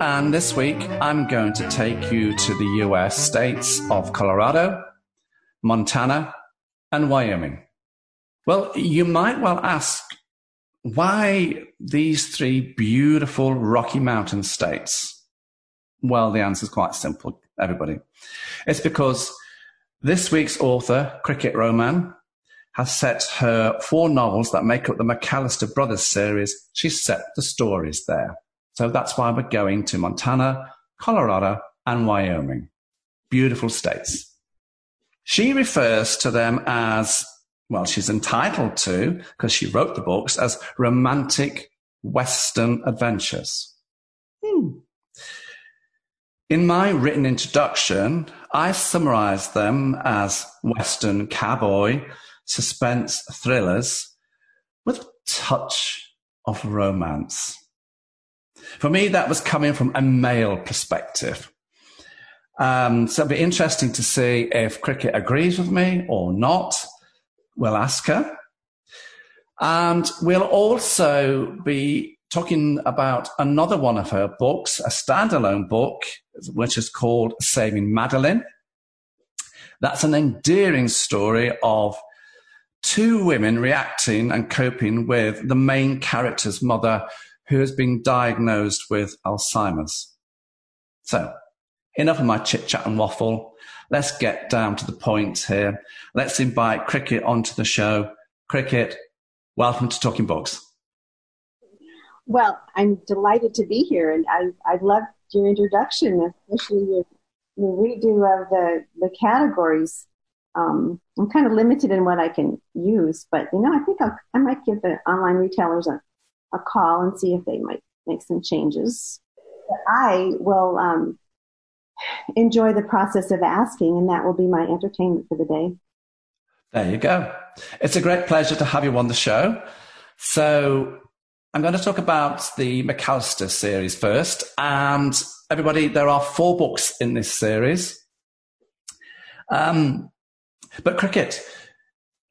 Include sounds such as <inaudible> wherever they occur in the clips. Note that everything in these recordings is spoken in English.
And this week, I'm going to take you to the US states of Colorado, Montana, and Wyoming. Well, you might well ask why these three beautiful Rocky Mountain states? Well, the answer is quite simple, everybody. It's because this week's author, Cricket Roman, has set her four novels that make up the McAllister Brothers series. She's set the stories there. So that's why we're going to Montana, Colorado, and Wyoming. Beautiful states. She refers to them as, well, she's entitled to, because she wrote the books, as romantic Western adventures. Hmm. In my written introduction, I summarized them as Western cowboy suspense thrillers with a touch of romance. For me, that was coming from a male perspective. Um, so it'll be interesting to see if Cricket agrees with me or not. We'll ask her. And we'll also be talking about another one of her books, a standalone book, which is called Saving Madeline. That's an endearing story of two women reacting and coping with the main character's mother who has been diagnosed with Alzheimer's. So, enough of my chit chat and waffle. Let's get down to the point here. Let's invite Cricket onto the show. Cricket, welcome to Talking Books. Well, I'm delighted to be here, and I I loved your introduction, especially your, your redo of the the categories. Um, I'm kind of limited in what I can use, but you know, I think I'll, I might give the online retailers a a call and see if they might make some changes. But I will um, enjoy the process of asking, and that will be my entertainment for the day. There you go. It's a great pleasure to have you on the show. So, I'm going to talk about the McAllister series first. And everybody, there are four books in this series. Um, but Cricket,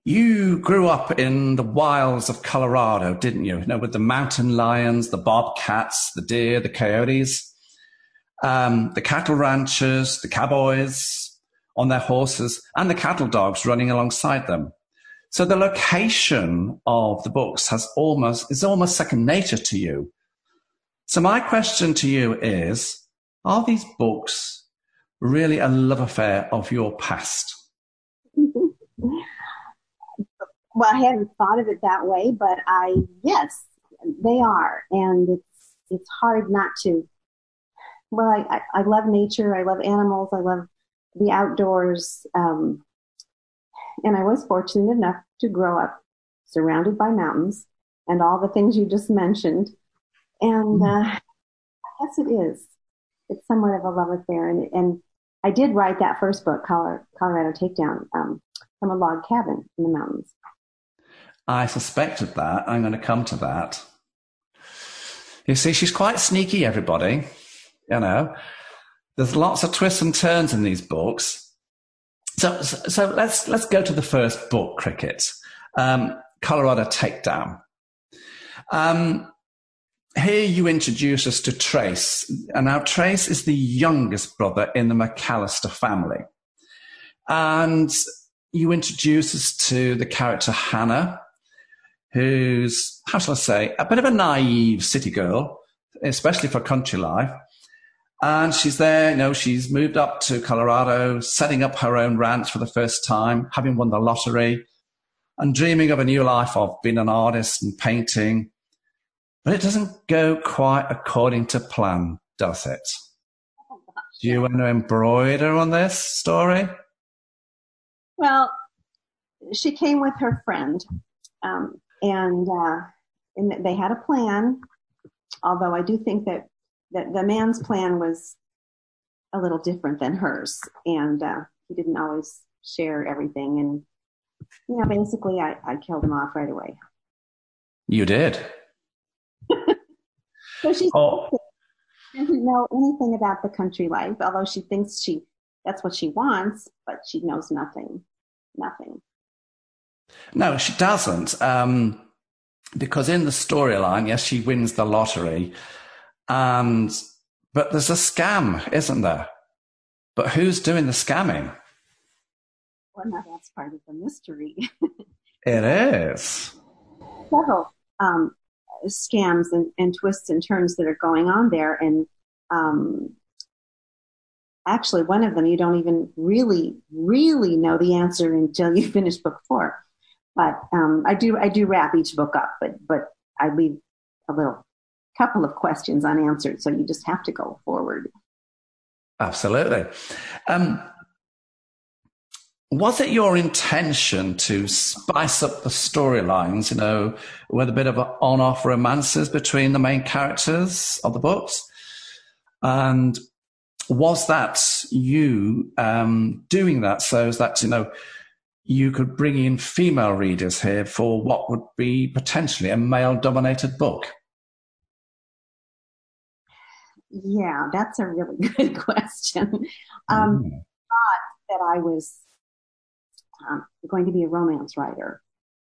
you grew up in the wilds of Colorado, didn't you? you know, with the mountain lions, the bobcats, the deer, the coyotes, um, the cattle ranchers, the cowboys on their horses, and the cattle dogs running alongside them. So the location of the books has almost is almost second nature to you. So my question to you is: Are these books really a love affair of your past? Well, I hadn't thought of it that way, but I, yes, they are. And it's, it's hard not to. Well, I, I, love nature. I love animals. I love the outdoors. Um, and I was fortunate enough to grow up surrounded by mountains and all the things you just mentioned. And, mm-hmm. uh, guess it is. It's somewhat of a love affair. And, and I did write that first book, Colorado, Colorado Takedown, um, from a log cabin in the mountains. I suspected that. I'm going to come to that. You see, she's quite sneaky, everybody. You know, there's lots of twists and turns in these books. So, so let's let's go to the first book, Cricket, um, Colorado Takedown. Um, here you introduce us to Trace, and now Trace is the youngest brother in the McAllister family, and you introduce us to the character Hannah, who's, how shall I say, a bit of a naive city girl, especially for country life. And she's there, you know, she's moved up to Colorado, setting up her own ranch for the first time, having won the lottery, and dreaming of a new life of being an artist and painting. But it doesn't go quite according to plan, does it? Do you want to embroider on this story? Well, she came with her friend. Um, and uh, and they had a plan. Although I do think that the, the man's plan was a little different than hers, and uh, he didn't always share everything. And you know, basically, I, I killed him off right away. You did. <laughs> so she oh. doesn't know anything about the country life, although she thinks she that's what she wants, but she knows nothing. Nothing. No, she doesn't. Um, because in the storyline, yes, she wins the lottery, and but there's a scam, isn't there? But who's doing the scamming? Well, now that's part of the mystery. it is. <laughs> Several um, scams and, and, twists and turns that are going on there, and um, actually, one of them you don't even really, really know the answer until you <laughs> finish book four. But um, I do I do wrap each book up, but but I leave a little couple of questions unanswered, so you just have to go forward. Absolutely. Um, was it your intention to spice up the storylines, you know, with a bit of on off romances between the main characters of the books? And was that you um, doing that so as that, you know, you could bring in female readers here for what would be potentially a male dominated book? Yeah, that's a really <laughs> good question. Um, mm. thought that I was um, going to be a romance writer,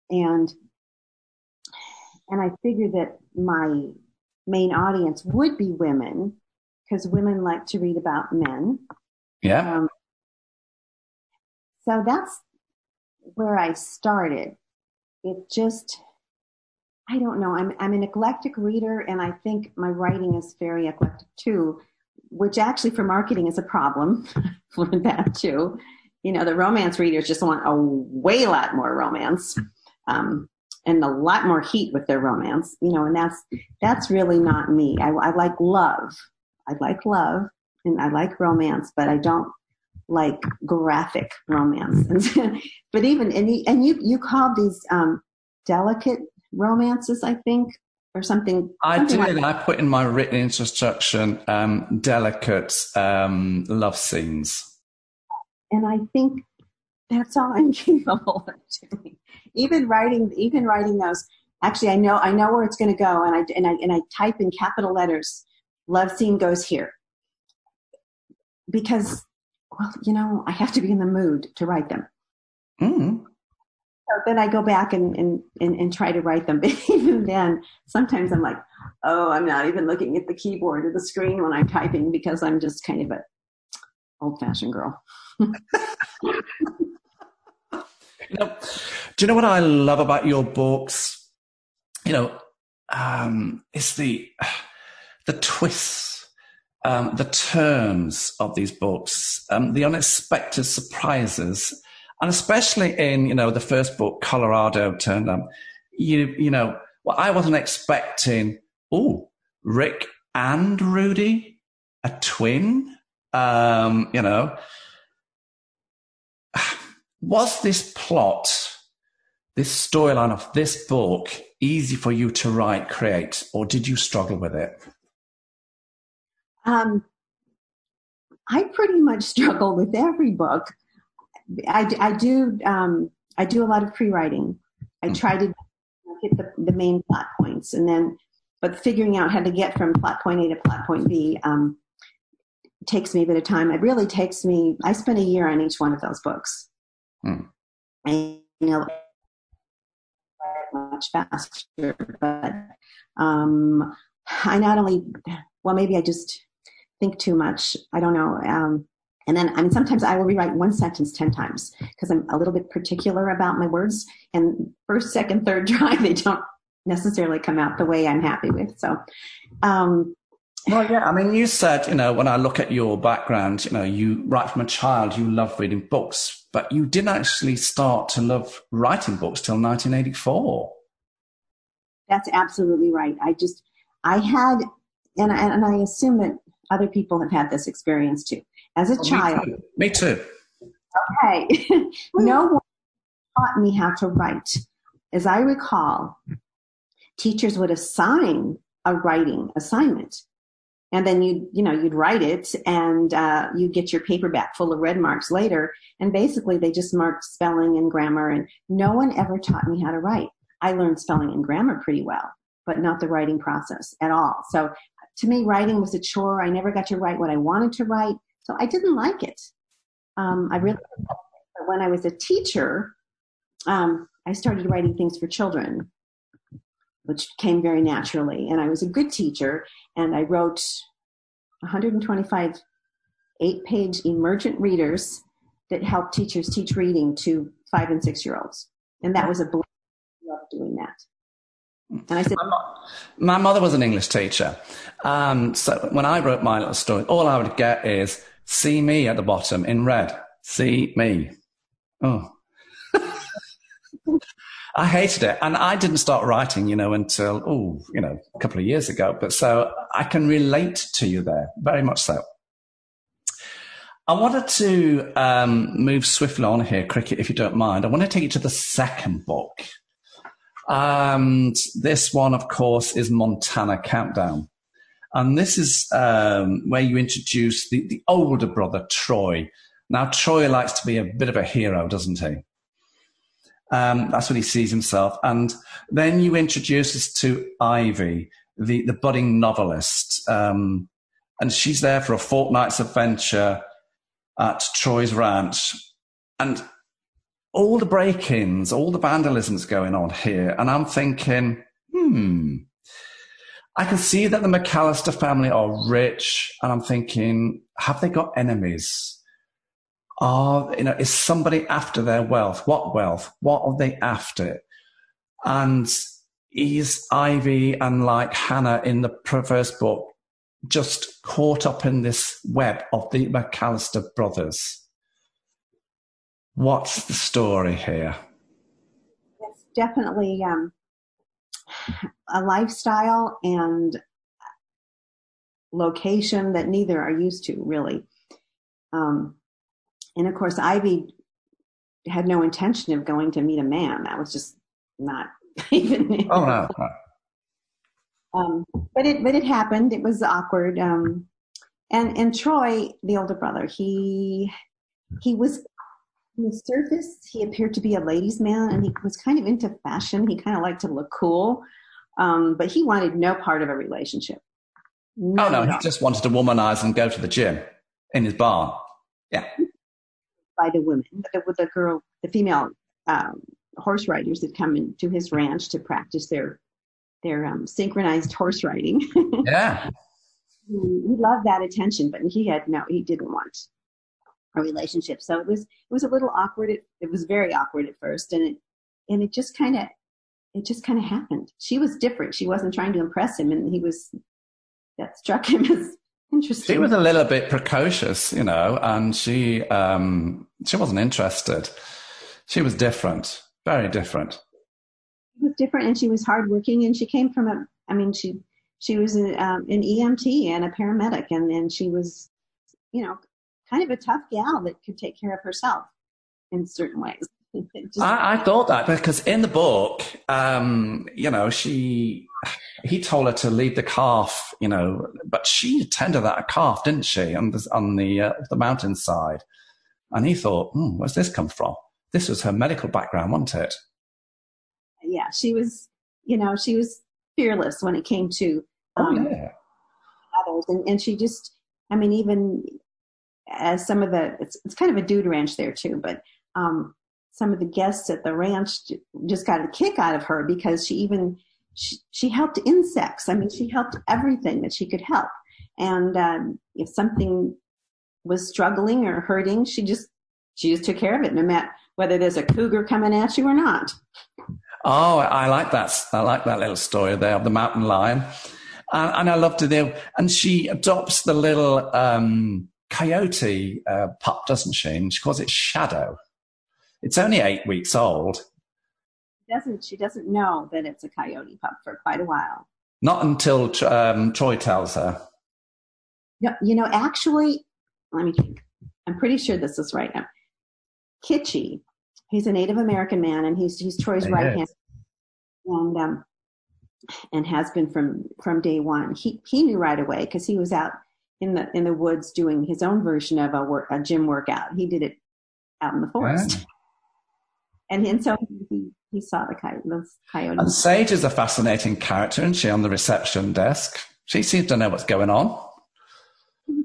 and and I figured that my main audience would be women because women like to read about men. Yeah. Um, so that's where I started. It just, I don't know. I'm, I'm an eclectic reader, and I think my writing is very eclectic too, which actually for marketing is a problem <laughs> for that too. You know, the romance readers just want a way lot more romance. Um, and a lot more heat with their romance, you know, and that's that's really not me. I, I like love. I like love and I like romance, but I don't like graphic romances. <laughs> but even and you, and you you call these um, delicate romances, I think, or something. I something did. Like I put in my written instruction um, delicate um, love scenes, and I think that's all I'm <laughs> capable of doing. Even writing, even writing those. Actually, I know I know where it's going to go, and I and I and I type in capital letters. Love scene goes here because well, you know, I have to be in the mood to write them. Mm. So then I go back and, and, and, and try to write them. <laughs> But even then, sometimes I'm like, oh, I'm not even looking at the keyboard or the screen when I'm typing because I'm just kind of an old fashioned girl. know, do you know what I love about your books? You know, um, it's the the twists um, the terms of these books, um, the unexpected surprises, and especially in you know the first book, Colorado Takedown. You you know, well, I wasn't expecting. Oh, Rick and Rudy, a twin. Um, you know, <sighs> was this plot, this storyline of this book, easy for you to write, create, or did you struggle with it? Um, I pretty much <laughs> struggle with every book. I, I do um, I do a lot of pre-writing. I hmm. try to hit the, the main plot points, and then but figuring out how to get from plot point A to plot point B um, takes me a bit of time. It really takes me. I spent a year on each one of those books. Hmm. I you know much faster, but um, I not only well maybe I just think too much. I don't know. Um, and then, I mean, sometimes I will rewrite one sentence 10 times because I'm a little bit particular about my words. And first, second, third <laughs> try, they don't necessarily come out the way I'm happy with. So, um, well, yeah. I mean, you said, you know, when I look at your background, you know, you right from a child, you love reading books, but you didn't actually start to love writing books till 1984. That's absolutely right. I just, I had, and I, and I assume that other people have had this experience too. As a oh, child, me too. Me too. Okay, <laughs> no one taught me how to write. As I recall, teachers would assign a writing assignment, and then you you know you'd write it and uh, you get your paperback full of red marks later and basically they just marked spelling and grammar and no one ever taught me how to write i learned spelling and grammar pretty well but not the writing process at all so to me writing was a chore i never got to write what i wanted to write so i didn't like it um, i really but when i was a teacher um, i started writing things for children which came very naturally. And I was a good teacher, and I wrote 125 eight page emergent readers that helped teachers teach reading to five and six year olds. And that was a blessing. I loved doing that. I said, my, mother was an English teacher. Um, so when I wrote my little story, all I would get is see me at the bottom in red. See me. Oh, <laughs> I hated it. And I didn't start writing, you know, until, oh, you know, a couple of years ago. But so I can relate to you there, very much so. I wanted to um, move swiftly on here, Cricket, if you don't mind. I want to take you to the second book. And this one, of course, is Montana Countdown. And this is um, where you introduce the, the older brother, Troy. Now, Troy likes to be a bit of a hero, doesn't he? Um, that's what he sees himself. And then you introduce us to Ivy, the, the budding novelist. Um, and she's there for a fortnight's adventure at Troy's ranch. And all the break ins, all the vandalism's going on here. And I'm thinking, hmm, I can see that the McAllister family are rich. And I'm thinking, have they got enemies? Are, you know, is somebody after their wealth? What wealth? What are they after? And is Ivy and like Hannah in the first book just caught up in this web of the McAllister brothers? What's the story here? It's definitely um, a lifestyle and location that neither are used to, really. Um, and of course, Ivy had no intention of going to meet a man. That was just not <laughs> even. Oh no. Um, but it but it happened. It was awkward. Um, and and Troy, the older brother, he he was on the surface he appeared to be a ladies' man, and he was kind of into fashion. He kind of liked to look cool, um, but he wanted no part of a relationship. No, oh no, he just wanted to womanize and go to the gym in his barn. Yeah by the women, the, the girl, the female um, horse riders that come into his ranch to practice their their um, synchronized horse riding. <laughs> yeah, he, he loved that attention, but he had no, he didn't want a relationship. So it was it was a little awkward. It, it was very awkward at first, and it and it just kind of it just kind of happened. She was different. She wasn't trying to impress him, and he was that struck him <laughs> as Interesting. She was a little bit precocious, you know, and she um, she wasn't interested. She was different, very different. She was different, and she was hardworking, and she came from a. I mean, she she was an, um, an EMT and a paramedic, and and she was, you know, kind of a tough gal that could take care of herself in certain ways. <laughs> Just, I, I, thought that because in the book, um, you know, she he told her to leave the calf, you know, but she tended that calf, didn't she, on the on the uh, the mountainside? And he thought, hmm, where's this come from? This was her medical background, wasn't it? Yeah, she was, you know, she was fearless when it came to oh, um, oh, yeah. others, and and she just, I mean, even as some of the, it's, it's kind of a dude ranch there too, but um, some of the guests at the ranch just got a kick out of her because she even she, she helped insects. I mean, she helped everything that she could help. And um, if something was struggling or hurting, she just she just took care of it, no matter whether there's a cougar coming at you or not. Oh, I like that. I like that little story there of the mountain lion, and, and I loved it there. And she adopts the little um, coyote uh, pup, doesn't she? And she calls it Shadow. It's only eight weeks old. She doesn't she doesn't know that it's a coyote pup for quite a while. Not until um, Troy tells her. No, you know, actually, let me think. I'm pretty sure this is right now. Kitchy, he's a Native American man, and he's he's Troy's right hand. And um, and has been from from day one. He he knew right away because he was out in the in the woods doing his own version of a work a gym workout. He did it out in the forest, yeah. and and so he he saw the coyote. And Sage is a fascinating character, and she on the reception desk. She seems to know what's going on.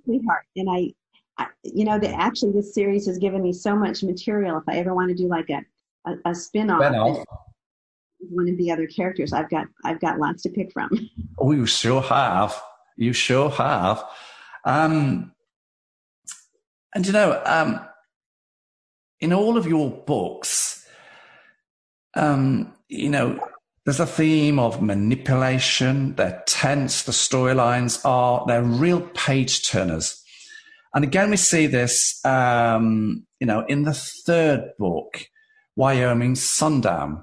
Sweetheart, and I, I, you know, that actually this series has given me so much material. If I ever want to do like a a, a spin off one of the other characters, I've got I've got lots to pick from. Oh, you sure have. You sure have. Um, and you know, um, in all of your books, um, you know, there's a theme of manipulation. They're tense. The storylines are, they're real page turners. And again, we see this, um, you know, in the third book, Wyoming Sundown.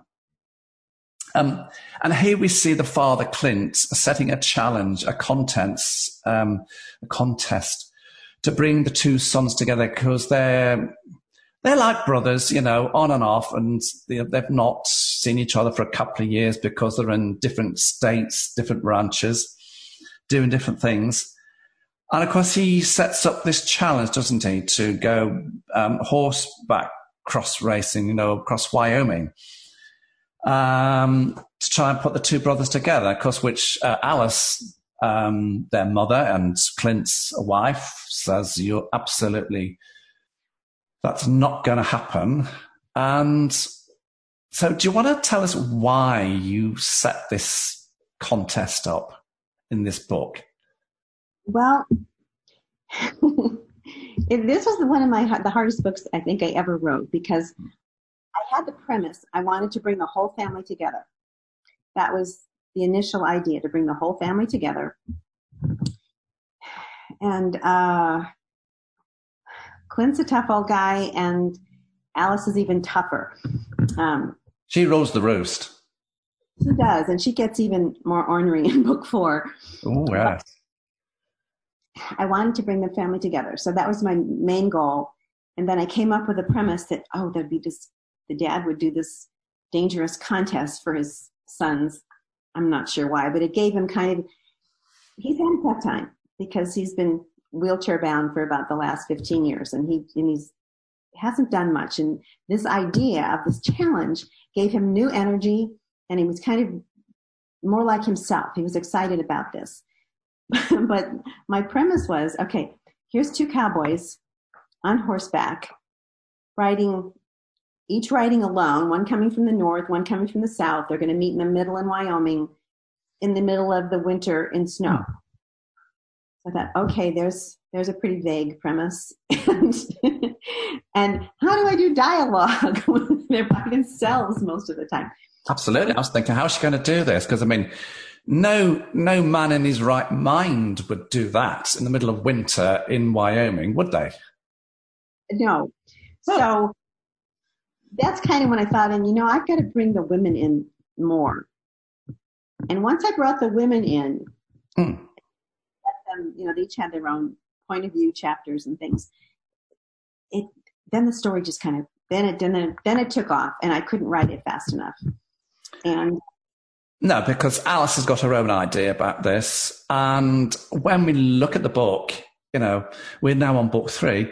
Um, and here we see the father Clint setting a challenge, a contest, um, a contest to bring the two sons together because they're they're like brothers, you know, on and off, and they've not seen each other for a couple of years because they're in different states, different ranches, doing different things. And of course, he sets up this challenge, doesn't he, to go um, horseback cross racing, you know, across Wyoming, um, to try and put the two brothers together. Of course, which uh, Alice, um, their mother and Clint's wife, says you're absolutely that's not going to happen. And so, do you want to tell us why you set this contest up in this book? Well, <laughs> this was one of my the hardest books I think I ever wrote because I had the premise I wanted to bring the whole family together. That was the initial idea to bring the whole family together. And uh, Clint's a tough old guy, and Alice is even tougher. Um, she rolls the roast. She does, and she gets even more ornery in book four. Oh, yes. I wanted to bring the family together, so that was my main goal. And then I came up with a premise that oh, there'd be this. The dad would do this dangerous contest for his sons. I'm not sure why, but it gave him kind of. He's had a tough time because he's been wheelchair bound for about the last 15 years and he and he's hasn't done much and this idea of this challenge gave him new energy and he was kind of more like himself he was excited about this <laughs> but my premise was okay here's two cowboys on horseback riding each riding alone one coming from the north one coming from the south they're going to meet in the middle in wyoming in the middle of the winter in snow hmm. I thought, okay, there's there's a pretty vague premise, and, <laughs> and how do I do dialogue <laughs> when they're by themselves most of the time? Absolutely, I was thinking, how's she going to do this? Because I mean, no no man in his right mind would do that in the middle of winter in Wyoming, would they? No. So that's kind of when I thought, and you know, I've got to bring the women in more. And once I brought the women in, mm them, you know, they each had their own point of view chapters and things. It then the story just kind of then it then it, then it took off, and I couldn't write it fast enough. And no, because Alice has got her own idea about this, and when we look at the book, you know, we're now on book three.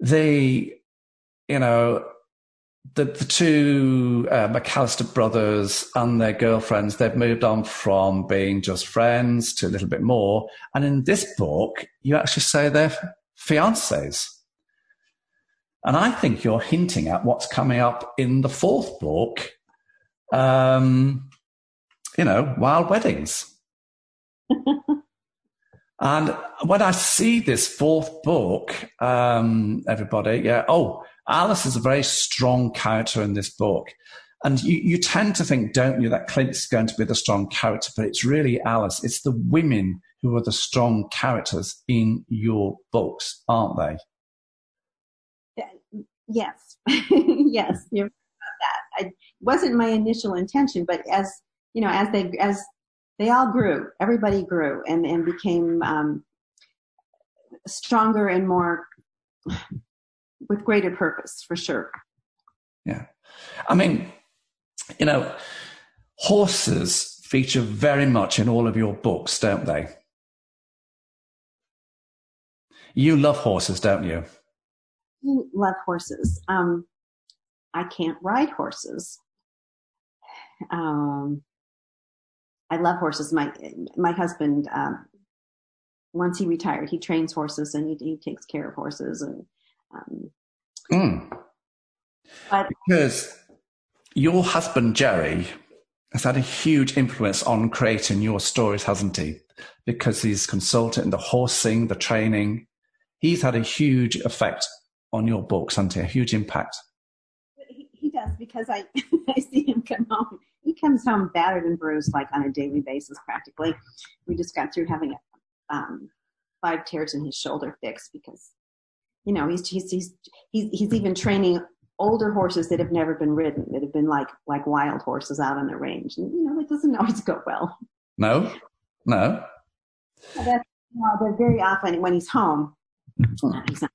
The, you know, the, the two uh, McAllister brothers and their girlfriends, they've moved on from being just friends to a little bit more. And in this book, you actually say they're fiancés. And I think you're hinting at what's coming up in the fourth book, um, you know, Wild Weddings. <laughs> and when I see this fourth book, um, everybody, yeah, oh, Alice is a very strong character in this book. And you, you tend to think, don't you, that Clint's going to be the strong character, but it's really Alice. It's the women who are the strong characters in your books, aren't they? Yes, <laughs> yes, you're that. It wasn't my initial intention, but as you know, as they as they all grew, everybody grew and and became um, stronger and more with greater purpose for sure. Yeah. I mean, you know, horses feature very much in all of your books, don't they? You love horses, don't you? I love horses. Um, I can't ride horses. Um, I love horses. My my husband, um, once he retired, he trains horses and he, he takes care of horses. And um, mm. but, because your husband Jerry has had a huge influence on creating your stories, hasn't he? Because he's consulted in the horsing, the training. He's had a huge effect on your books, hasn't he? A huge impact. He, he does because I <laughs> I see him come home. He comes home battered and bruised like on a daily basis, practically. We just got through having um, five tears in his shoulder fixed because you know he's he's he's he's, he's even training older horses that have never been ridden, that have been like like wild horses out on the range, and you know it doesn't <laughs> always go well. No, no. That's, you know, they're very often when he's home. Mm-hmm. He's not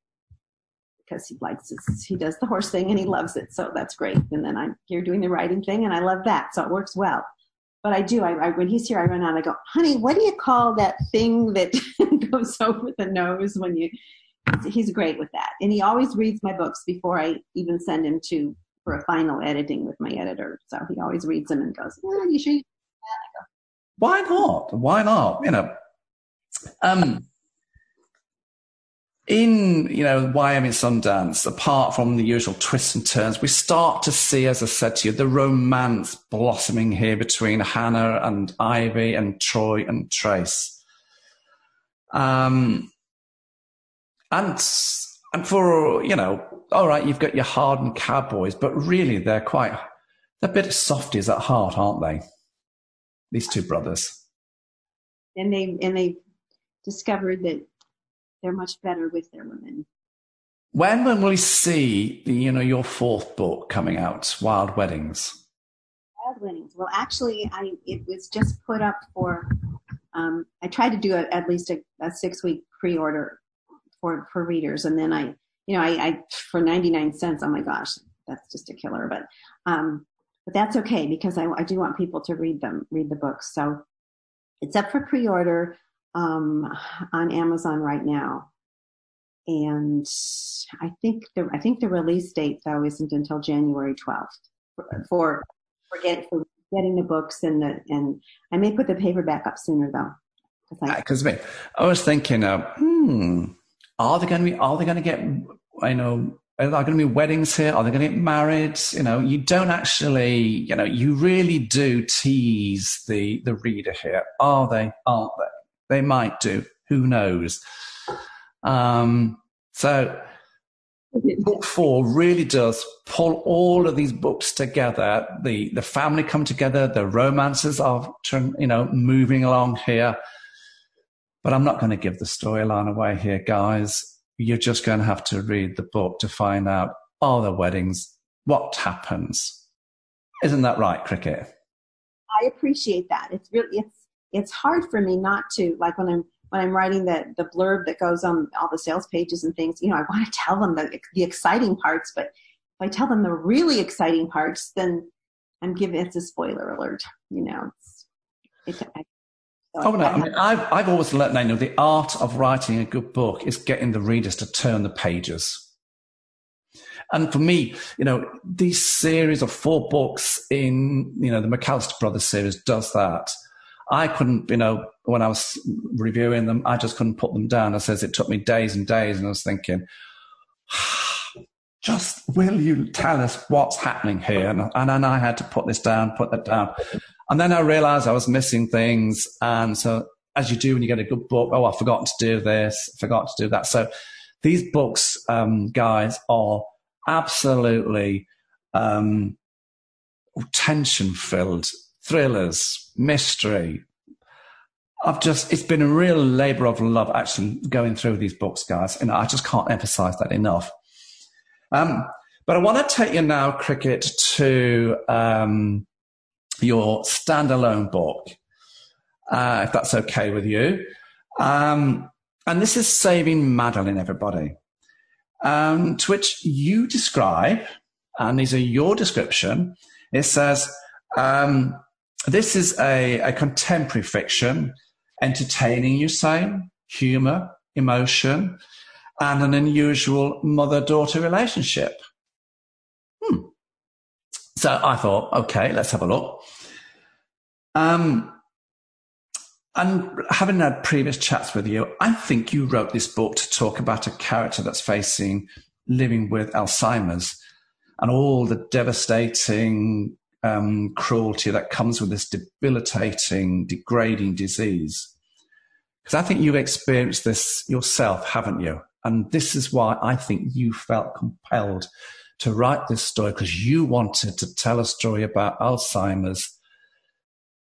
because he likes his, he does the horse thing and he loves it. So that's great. And then I'm here doing the riding thing and I love that. So it works well. But I do, I, I when he's here, I run out, I go, honey, what do you call that thing that <laughs> goes over the nose when you, he's great with that. And he always reads my books before I even send him to, for a final editing with my editor. So he always reads them and goes, well, you sure you go, Why not? Why not? You know, um, in you know Wyoming Sundown, apart from the usual twists and turns, we start to see, as I said to you, the romance blossoming here between Hannah and Ivy and Troy and Trace. Um, and and for you know, all right, you've got your hardened cowboys, but really they're quite they're a bit softies at heart, aren't they? These two brothers. And they and they discovered that they're much better with their women. When when will we see the, you know your fourth book coming out, Wild Weddings? Wild Weddings. Well, actually, I it was just put up for. Um, I tried to do a, at least a, a six week pre order for for readers, and then I, you know, I, I for ninety nine cents. Oh my gosh, that's just a killer. But um, but that's okay because I, I do want people to read them, read the books. So it's up for pre order um, on Amazon right now. And I think the I think the release date though isn't until January 12th for for, get, for getting the books and the and I may put the paperback up sooner though. Because I, I was thinking, uh, hmm, are they going to be? Are they going to get? I know are there going to be weddings here? Are they going to get married? You know, you don't actually, you know, you really do tease the the reader here. Are they? Aren't they? They might do. Who knows? Um, so book four really does pull all of these books together. The the family come together. The romances are you know moving along here. But I'm not going to give the storyline away here, guys. You're just going to have to read the book to find out are the weddings, what happens. Isn't that right, Cricket? I appreciate that. It's really it's it's hard for me not to like when I'm when I'm writing the the blurb that goes on all the sales pages and things. You know, I want to tell them the the exciting parts, but if I tell them the really exciting parts, then I'm giving it's a spoiler alert. You know, it's, I, oh no! I mean, I've I've always let them know the art of writing a good book is getting the readers to turn the pages. And for me, you know, these series of four books in you know the McAllister Brothers series does that I couldn't, you know, when I was reviewing them, I just couldn't put them down. I says it took me days and days, and I was thinking, <sighs> just will you tell us what's happening here? And, and then I had to put this down, put that down. And then I realized I was missing things. And so, as you do when you get a good book, oh, I forgot to do this, forgot to do that. So, these books, um, guys, are absolutely um, tension filled thrillers, mystery. I've just, it's been a real labor of love actually going through these books, guys. And I just can't emphasize that enough. Um, but I want to take you now, Cricket, to um, your standalone book, uh, if that's okay with you. Um, and this is Saving Madeline, everybody, um, to which you describe, and these are your description. It says, um, this is a, a contemporary fiction, entertaining, you say, humour, emotion, and an unusual mother daughter relationship. So I thought, okay, let's have a look. Um, and having had previous chats with you, I think you wrote this book to talk about a character that's facing living with Alzheimer's and all the devastating um, cruelty that comes with this debilitating, degrading disease. Because I think you've experienced this yourself, haven't you? And this is why I think you felt compelled to write this story because you wanted to tell a story about Alzheimer's,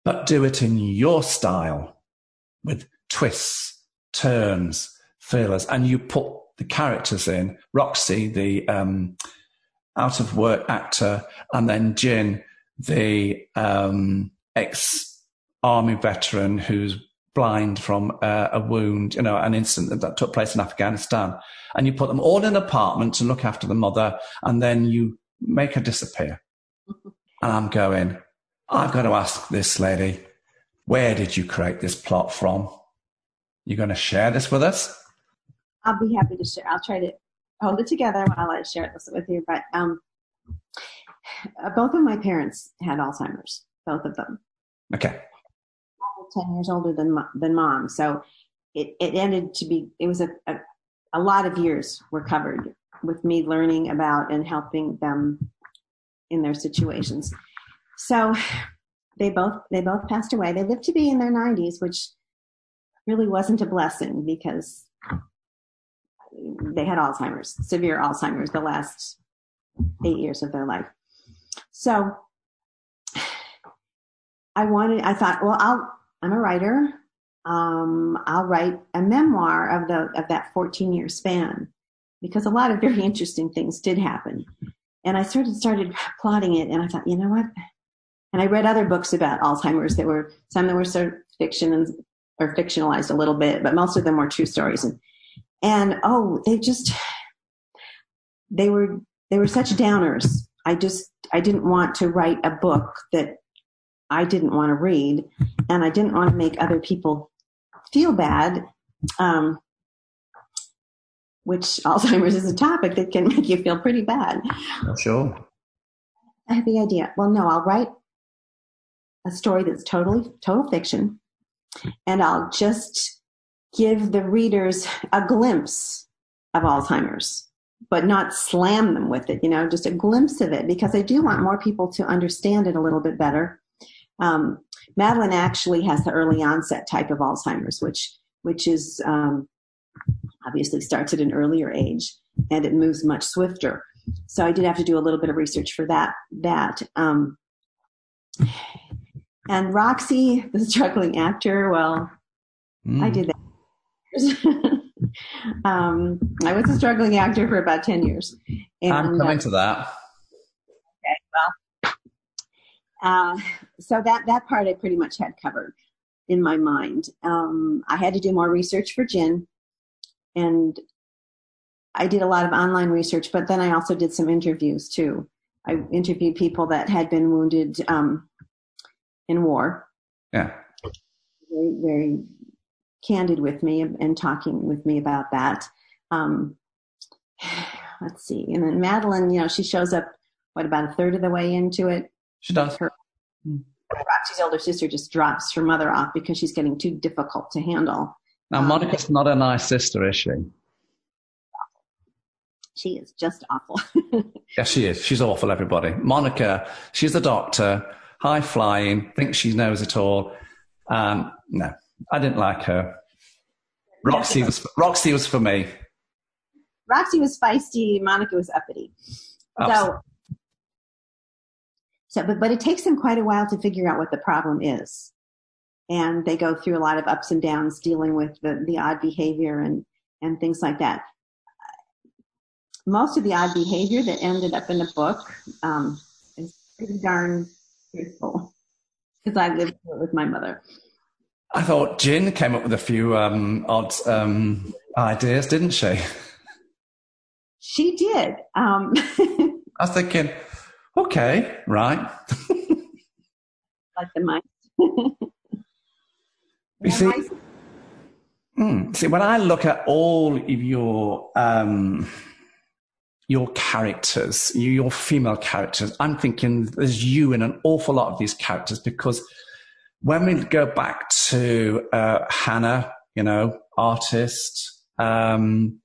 but do it in your style with twists, turns, fillers, and you put the characters in Roxy, the um, out of work actor, and then Jin, the um, ex army veteran who's blind from uh, a wound, you know, an incident that took place in Afghanistan. And you put them all in an apartment to look after the mother, and then you make her disappear. and I'm going, I've got to ask this lady, where did you create this plot from? You're going to share this with us? I'll be happy to share. I'll try to hold it together while I share this with you. But um, <sighs> both of my parents had Alzheimer's, both of them. Okay. 10 years older than, than mom. So it, it ended to be, it was a, a, a lot of years were covered with me learning about and helping them in their situations. So they both, they both passed away. They lived to be in their nineties, which really wasn't a blessing because they had Alzheimer's, severe Alzheimer's, the last eight years of their life. So I wanted, I thought, well, I'll, I'm a writer. Um, I'll write a memoir of the, of that 14 year span because a lot of very interesting things did happen. And I sort of started plotting it and I thought, you know what? And I read other books about Alzheimer's that were, some that were sort of fiction and, or fictionalized a little bit, but most of them were true stories. And and oh they just they were they were such downers i just i didn't want to write a book that i didn't want to read and i didn't want to make other people feel bad um, which alzheimer's is a topic that can make you feel pretty bad. Sure. I had the idea. Well no i'll write a story that's totally total fiction and i'll just give the readers a glimpse of Alzheimer's, but not slam them with it, you know, just a glimpse of it because I do want more people to understand it a little bit better. Um, Madeline actually has the early onset type of Alzheimer's, which which is um, obviously starts at an earlier age and it moves much swifter. So I did have to do a little bit of research for that. That um, and Roxy, the struggling actor, well, mm. I did that <laughs> um, I was a struggling actor for about 10 years. And, I'm coming uh, to that. Okay, well, uh, so that, that part I pretty much had covered in my mind. Um, I had to do more research for Jin, and I did a lot of online research, but then I also did some interviews too. I interviewed people that had been wounded um, in war. Yeah. Very, very candid with me and talking with me about that. Um, <sighs> let's see. And then Madeline, you know, she shows up, what, about a third of the way into it? She does. Her, hmm. Roxy's older sister just drops her mother off because she's getting too difficult to handle. Now, um, Monica's not a nice sister, is she? She is just awful. <laughs> yes, she is. She's awful, everybody. Monica, she's the doctor, high flying, thinks she knows it all. Um, no, I didn't like her. Roxy was Roxy was for me. Roxy was feisty. Monica was uppity. So, so but but it takes them quite a while to figure out what the problem is, and they go through a lot of ups and downs dealing with the the odd behavior and and things like that. Most of the odd behavior that ended up in the book um, is pretty darn truthful because I lived with my mother. I thought Jin came up with a few um, odd um, ideas, didn't she? She did. Um, <laughs> I was thinking, okay, right. like the mice. <laughs> you see, hmm, see, when I look at all of your um, your characters, your female characters, I'm thinking there's you in an awful lot of these characters because when we go back to uh, Hannah, you know, artist, um,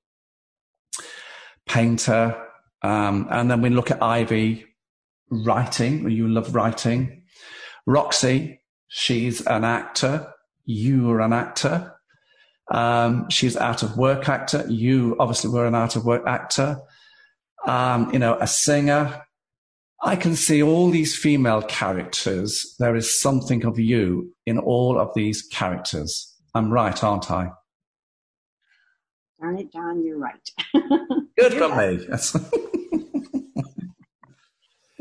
painter, um, and then we look at Ivy, writing. You love writing. Roxy, she's an actor. You are an actor. Um, she's out of work actor. You obviously were an out of work actor. Um, you know, a singer. I can see all these female characters. There is something of you in all of these characters. I'm right, aren't I? Darn it, John, you're right. <laughs> Good for me. <laughs>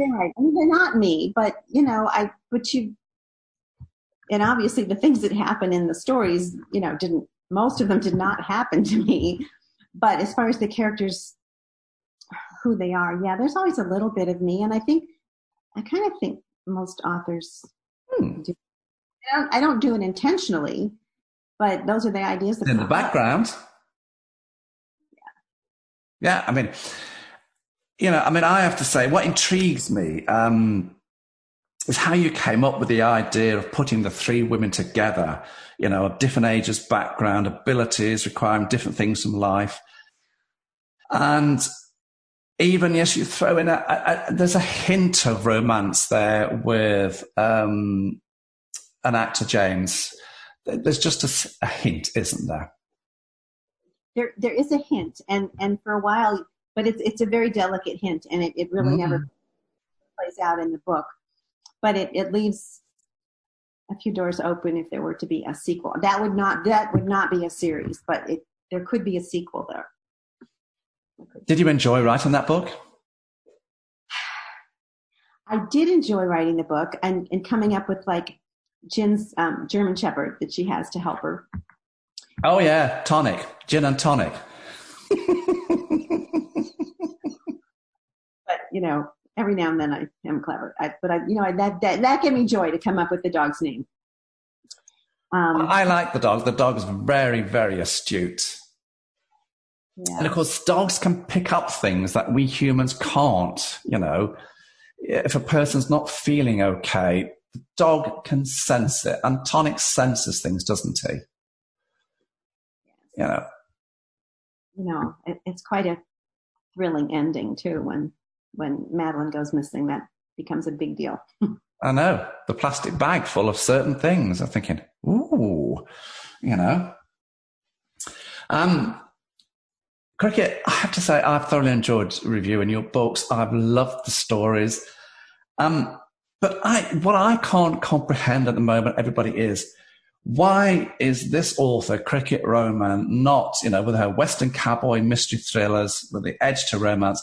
right. I mean, they're not me, but you know, I but you, and obviously the things that happen in the stories, you know, didn't most of them did not happen to me. But as far as the characters, who they are, yeah, there's always a little bit of me, and I think I kind of think most authors hmm. do. I don't, I don't do it intentionally, but those are the ideas that in the background. Yeah. Yeah, I mean, you know, I mean, I have to say, what intrigues me um, is how you came up with the idea of putting the three women together, you know, of different ages, background, abilities, requiring different things from life. And even, yes, you throw in a, a, a there's a hint of romance there with um, an actor, James. There's just a, a hint, isn't there? There, there is a hint, and and for a while but it's it's a very delicate hint, and it, it really mm. never plays out in the book. But it, it leaves a few doors open if there were to be a sequel. That would not that would not be a series, but it there could be a sequel there. Did you enjoy writing that book? I did enjoy writing the book and, and coming up with like Jin's um, German Shepherd that she has to help her. Oh yeah, tonic, gin and tonic. You know, every now and then I am clever. I, but I, you know, I, that, that, that gave me joy to come up with the dog's name. Um, I like the dog. The dog is very, very astute. Yeah. And of course, dogs can pick up things that we humans can't. You know, if a person's not feeling okay, the dog can sense it. And Tonic senses things, doesn't he? You know. You know, it, it's quite a thrilling ending too when when Madeline goes missing, that becomes a big deal. <laughs> I know the plastic bag full of certain things. I'm thinking, ooh, you know. Um, Cricket, I have to say, I've thoroughly enjoyed reviewing your books. I've loved the stories. Um, but I, what I can't comprehend at the moment, everybody is, why is this author, Cricket Rohman, not, you know, with her Western cowboy mystery thrillers, with the edge to romance,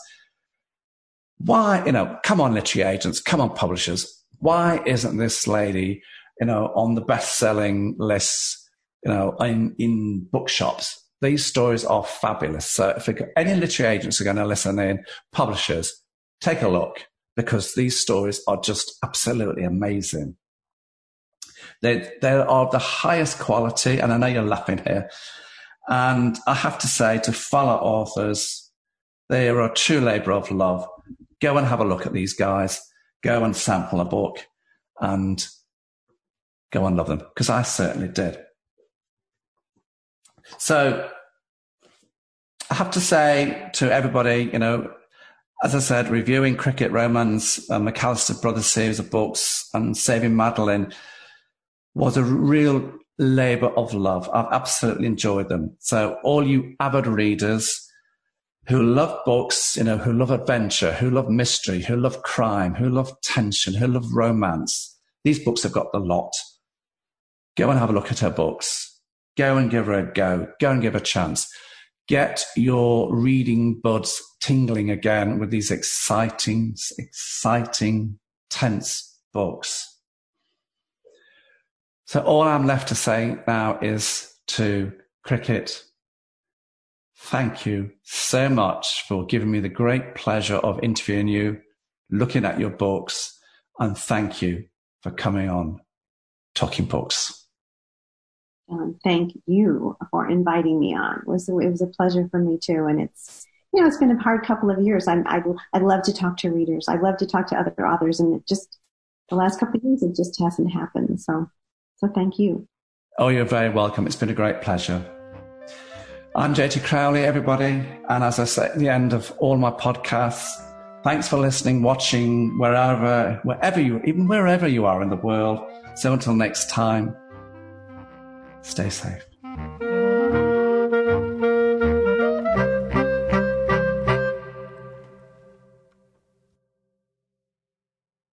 why, you know, come on, literary agents, come on, publishers. Why isn't this lady, you know, on the best selling lists, you know, in, in bookshops? These stories are fabulous. So if any literary agents are going to listen in, publishers, take a look because these stories are just absolutely amazing. They, they are the highest quality, and I know you're laughing here. And I have to say, to fellow authors, they are a true labor of love go and have a look at these guys, go and sample a book, and go and love them because I certainly did. So I have to say to everybody, you know, as I said, reviewing Cricket Rohmans, uh, McAllister Brothers series of books, and Saving Madeline was a real labor of love. I've absolutely enjoyed them. So all you avid readers, who love books, you know, who love adventure, who love mystery, who love crime, who love tension, who love romance. These books have got the lot. Go and have a look at her books. Go and give her a go. Go and give her a chance. Get your reading buds tingling again with these exciting, exciting, tense books. So all I'm left to say now is to Cricket, Thank you so much for giving me the great pleasure of interviewing you, looking at your books, and thank you for coming on Talking Books. Um, thank you for inviting me on. It was, it was a pleasure for me too. And it's, you know, it's been a hard couple of years. I'm, I, I love to talk to readers. I love to talk to other authors. And it just, the last couple of years, it just hasn't happened. So, so thank you. Oh, you're very welcome. It's been a great pleasure. I'm JT Crowley, everybody. And as I say at the end of all my podcasts, thanks for listening, watching, wherever, wherever you, even wherever you are in the world. So until next time, stay safe.